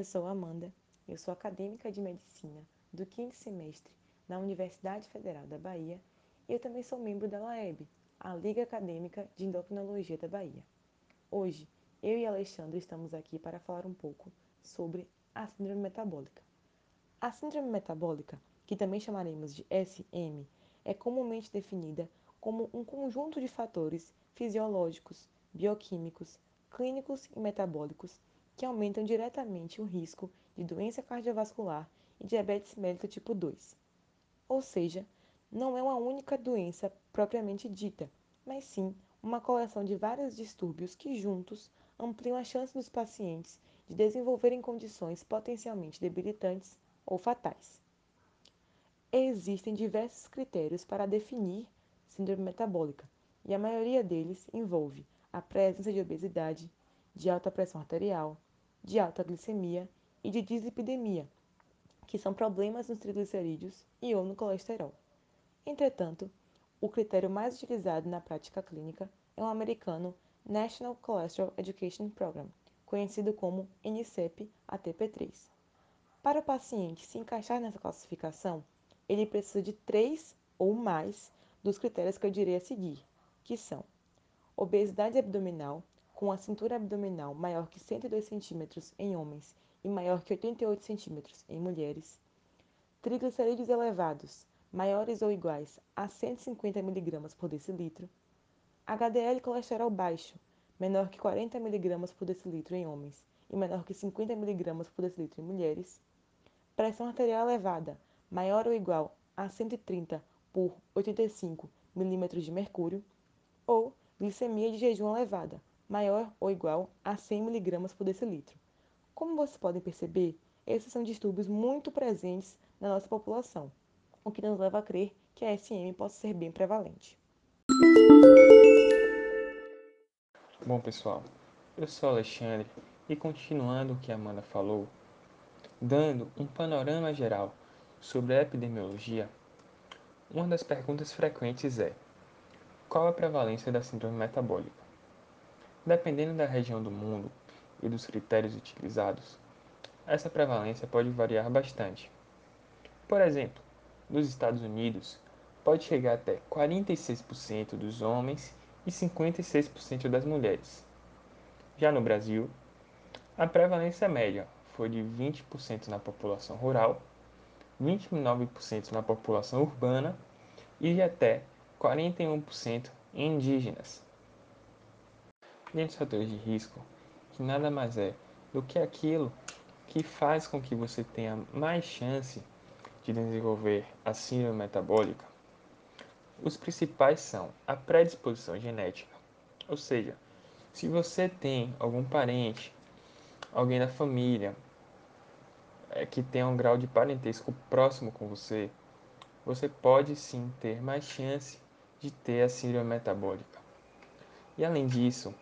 Eu sou Amanda, eu sou acadêmica de medicina do quinto semestre na Universidade Federal da Bahia e eu também sou membro da LAEB, a Liga Acadêmica de Endocrinologia da Bahia. Hoje, eu e Alexandre estamos aqui para falar um pouco sobre a síndrome metabólica. A síndrome metabólica, que também chamaremos de SM, é comumente definida como um conjunto de fatores fisiológicos, bioquímicos, clínicos e metabólicos que aumentam diretamente o risco de doença cardiovascular e diabetes mellitus tipo 2. Ou seja, não é uma única doença propriamente dita, mas sim uma coleção de vários distúrbios que juntos ampliam a chance dos pacientes de desenvolverem condições potencialmente debilitantes ou fatais. Existem diversos critérios para definir síndrome metabólica, e a maioria deles envolve a presença de obesidade, de alta pressão arterial, de alta glicemia e de dislipidemia, que são problemas nos triglicerídeos e ou no colesterol. Entretanto, o critério mais utilizado na prática clínica é o americano National Cholesterol Education Program, conhecido como NCEP-ATP3. Para o paciente se encaixar nessa classificação, ele precisa de três ou mais dos critérios que eu direi a seguir, que são obesidade abdominal, com a cintura abdominal maior que 102 cm em homens e maior que 88 cm em mulheres, triglicerídeos elevados, maiores ou iguais a 150 mg por decilitro, HDL colesterol baixo, menor que 40 mg por decilitro em homens e menor que 50 mg por decilitro em mulheres, pressão arterial elevada, maior ou igual a 130 por 85 mm de mercúrio, ou glicemia de jejum elevada, maior ou igual a 100 mg por decilitro. Como vocês podem perceber, esses são distúrbios muito presentes na nossa população o que nos leva a crer que a SM possa ser bem prevalente. Bom, pessoal, eu sou Alexandre e continuando o que a Amanda falou, dando um panorama geral sobre a epidemiologia, uma das perguntas frequentes é: qual a prevalência da síndrome metabólica? Dependendo da região do mundo e dos critérios utilizados, essa prevalência pode variar bastante. Por exemplo, nos Estados Unidos pode chegar até 46% dos homens e 56% das mulheres. Já no Brasil, a prevalência média foi de 20% na população rural, 29% na população urbana e de até 41% em indígenas. Dentre os fatores de risco, que nada mais é do que aquilo que faz com que você tenha mais chance de desenvolver a síndrome metabólica, os principais são a predisposição genética, ou seja, se você tem algum parente, alguém da família é, que tem um grau de parentesco próximo com você, você pode sim ter mais chance de ter a síndrome metabólica. E além disso,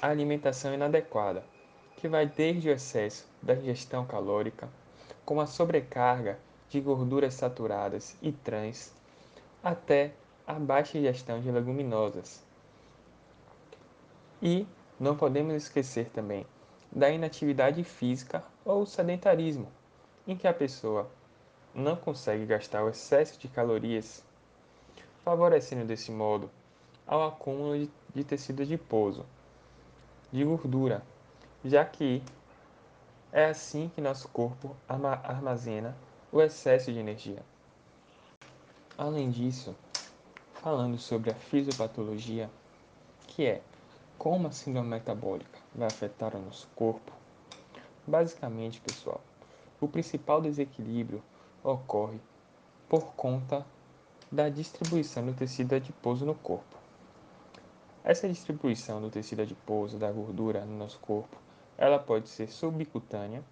a alimentação inadequada, que vai desde o excesso da ingestão calórica, com a sobrecarga de gorduras saturadas e trans, até a baixa ingestão de leguminosas. E não podemos esquecer também da inatividade física ou sedentarismo, em que a pessoa não consegue gastar o excesso de calorias, favorecendo desse modo ao acúmulo de, de tecido adiposo, de gordura, já que é assim que nosso corpo armazena o excesso de energia. Além disso, falando sobre a fisiopatologia, que é como a síndrome metabólica vai afetar o nosso corpo, basicamente, pessoal, o principal desequilíbrio ocorre por conta da distribuição do tecido adiposo no corpo. Essa distribuição do tecido adiposo da gordura no nosso corpo, ela pode ser subcutânea,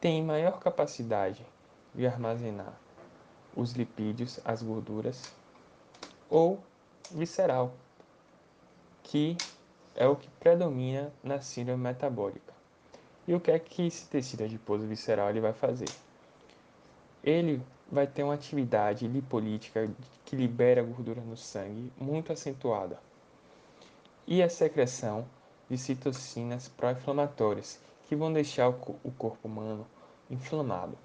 tem maior capacidade de armazenar os lipídios, as gorduras, ou visceral, que é o que predomina na síndrome metabólica. E o que é que esse tecido adiposo visceral ele vai fazer? Ele vai ter uma atividade lipolítica que libera gordura no sangue muito acentuada. E a secreção de citocinas pró-inflamatórias, que vão deixar o corpo humano inflamado.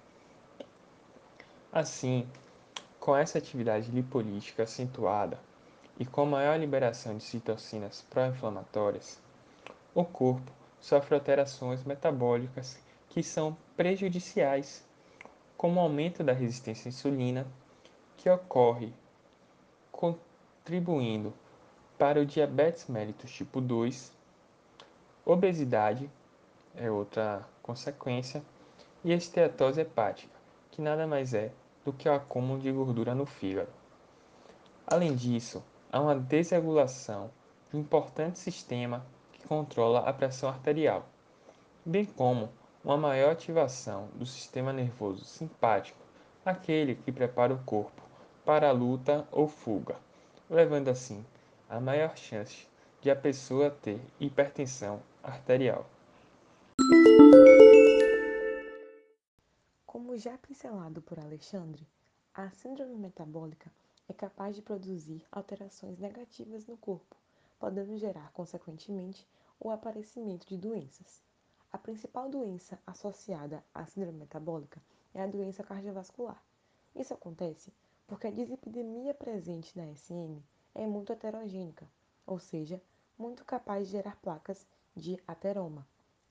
Assim, com essa atividade lipolítica acentuada e com maior liberação de citocinas pró-inflamatórias, o corpo sofre alterações metabólicas que são prejudiciais, como aumento da resistência à insulina, que ocorre contribuindo para o diabetes mellitus tipo 2, obesidade é outra consequência, e esteatose hepática, que nada mais é do que o acúmulo de gordura no fígado. Além disso, há uma desregulação de um importante sistema que controla a pressão arterial, bem como uma maior ativação do sistema nervoso simpático, aquele que prepara o corpo para a luta ou fuga, levando assim a maior chance de a pessoa ter hipertensão arterial. Como já pincelado por Alexandre, a síndrome metabólica é capaz de produzir alterações negativas no corpo, podendo gerar, consequentemente, o aparecimento de doenças. A principal doença associada à síndrome metabólica é a doença cardiovascular. Isso acontece porque a dislipidemia presente na SM é muito heterogênica, ou seja, muito capaz de gerar placas de ateroma.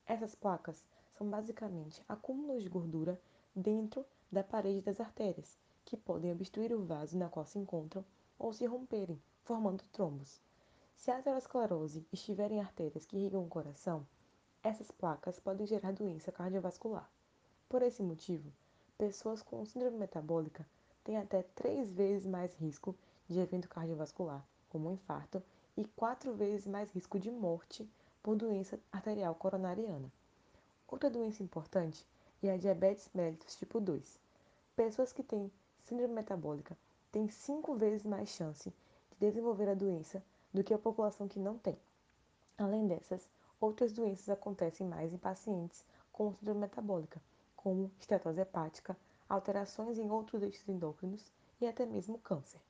Essas placas são basicamente acúmulos de gordura dentro da parede das artérias, que podem obstruir o vaso na qual se encontram ou se romperem, formando trombos. Se a aterosclerose estiver em artérias que irrigam o coração, essas placas podem gerar doença cardiovascular. Por esse motivo, pessoas com síndrome metabólica têm até três vezes mais risco de evento cardiovascular, como um infarto, e quatro vezes mais risco de morte por doença arterial coronariana. Outra doença importante é a diabetes mellitus tipo 2. Pessoas que têm síndrome metabólica têm cinco vezes mais chance de desenvolver a doença do que a população que não tem. Além dessas, Outras doenças acontecem mais em pacientes com síndrome metabólica, como estetose hepática, alterações em outros eixos endócrinos e até mesmo câncer.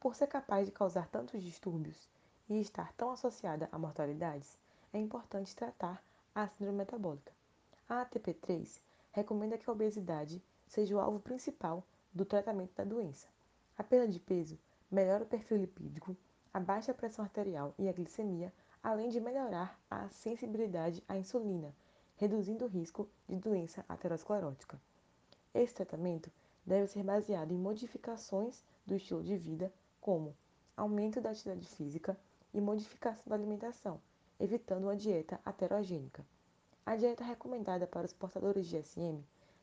Por ser capaz de causar tantos distúrbios e estar tão associada a mortalidades, é importante tratar a síndrome metabólica. A ATP3 recomenda que a obesidade seja o alvo principal do tratamento da doença. A perda de peso melhora o perfil lipídico, abaixa a pressão arterial e a glicemia além de melhorar a sensibilidade à insulina, reduzindo o risco de doença aterosclerótica. Esse tratamento deve ser baseado em modificações do estilo de vida, como aumento da atividade física e modificação da alimentação, evitando uma dieta aterogênica. A dieta recomendada para os portadores de SM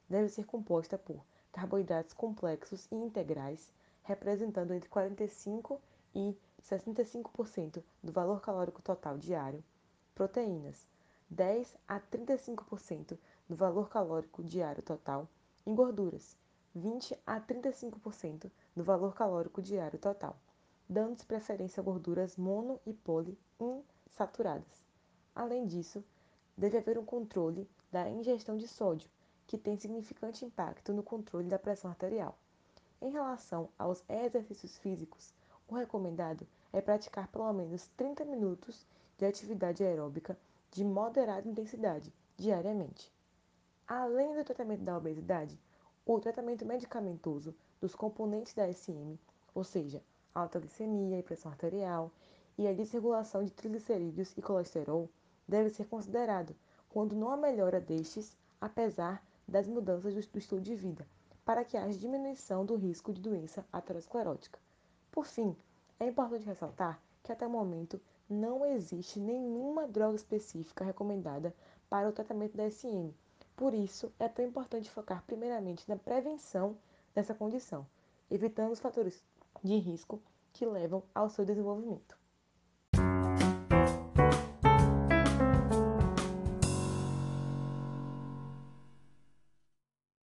deve ser composta por carboidratos complexos e integrais, representando entre 45 e 65% do valor calórico total diário, proteínas, 10 a 35% do valor calórico diário total, e gorduras, 20 a 35% do valor calórico diário total, dando-se preferência a gorduras mono e poliinsaturadas. Além disso, deve haver um controle da ingestão de sódio, que tem significante impacto no controle da pressão arterial. Em relação aos exercícios físicos, o recomendado é praticar pelo menos 30 minutos de atividade aeróbica de moderada intensidade diariamente. Além do tratamento da obesidade, o tratamento medicamentoso dos componentes da SM, ou seja, alta glicemia e pressão arterial, e a desregulação de triglicerídeos e colesterol, deve ser considerado quando não há melhora destes, apesar das mudanças do estilo de vida, para que haja diminuição do risco de doença aterosclerótica. Por fim, é importante ressaltar que até o momento não existe nenhuma droga específica recomendada para o tratamento da SM. Por isso, é tão importante focar primeiramente na prevenção dessa condição, evitando os fatores de risco que levam ao seu desenvolvimento.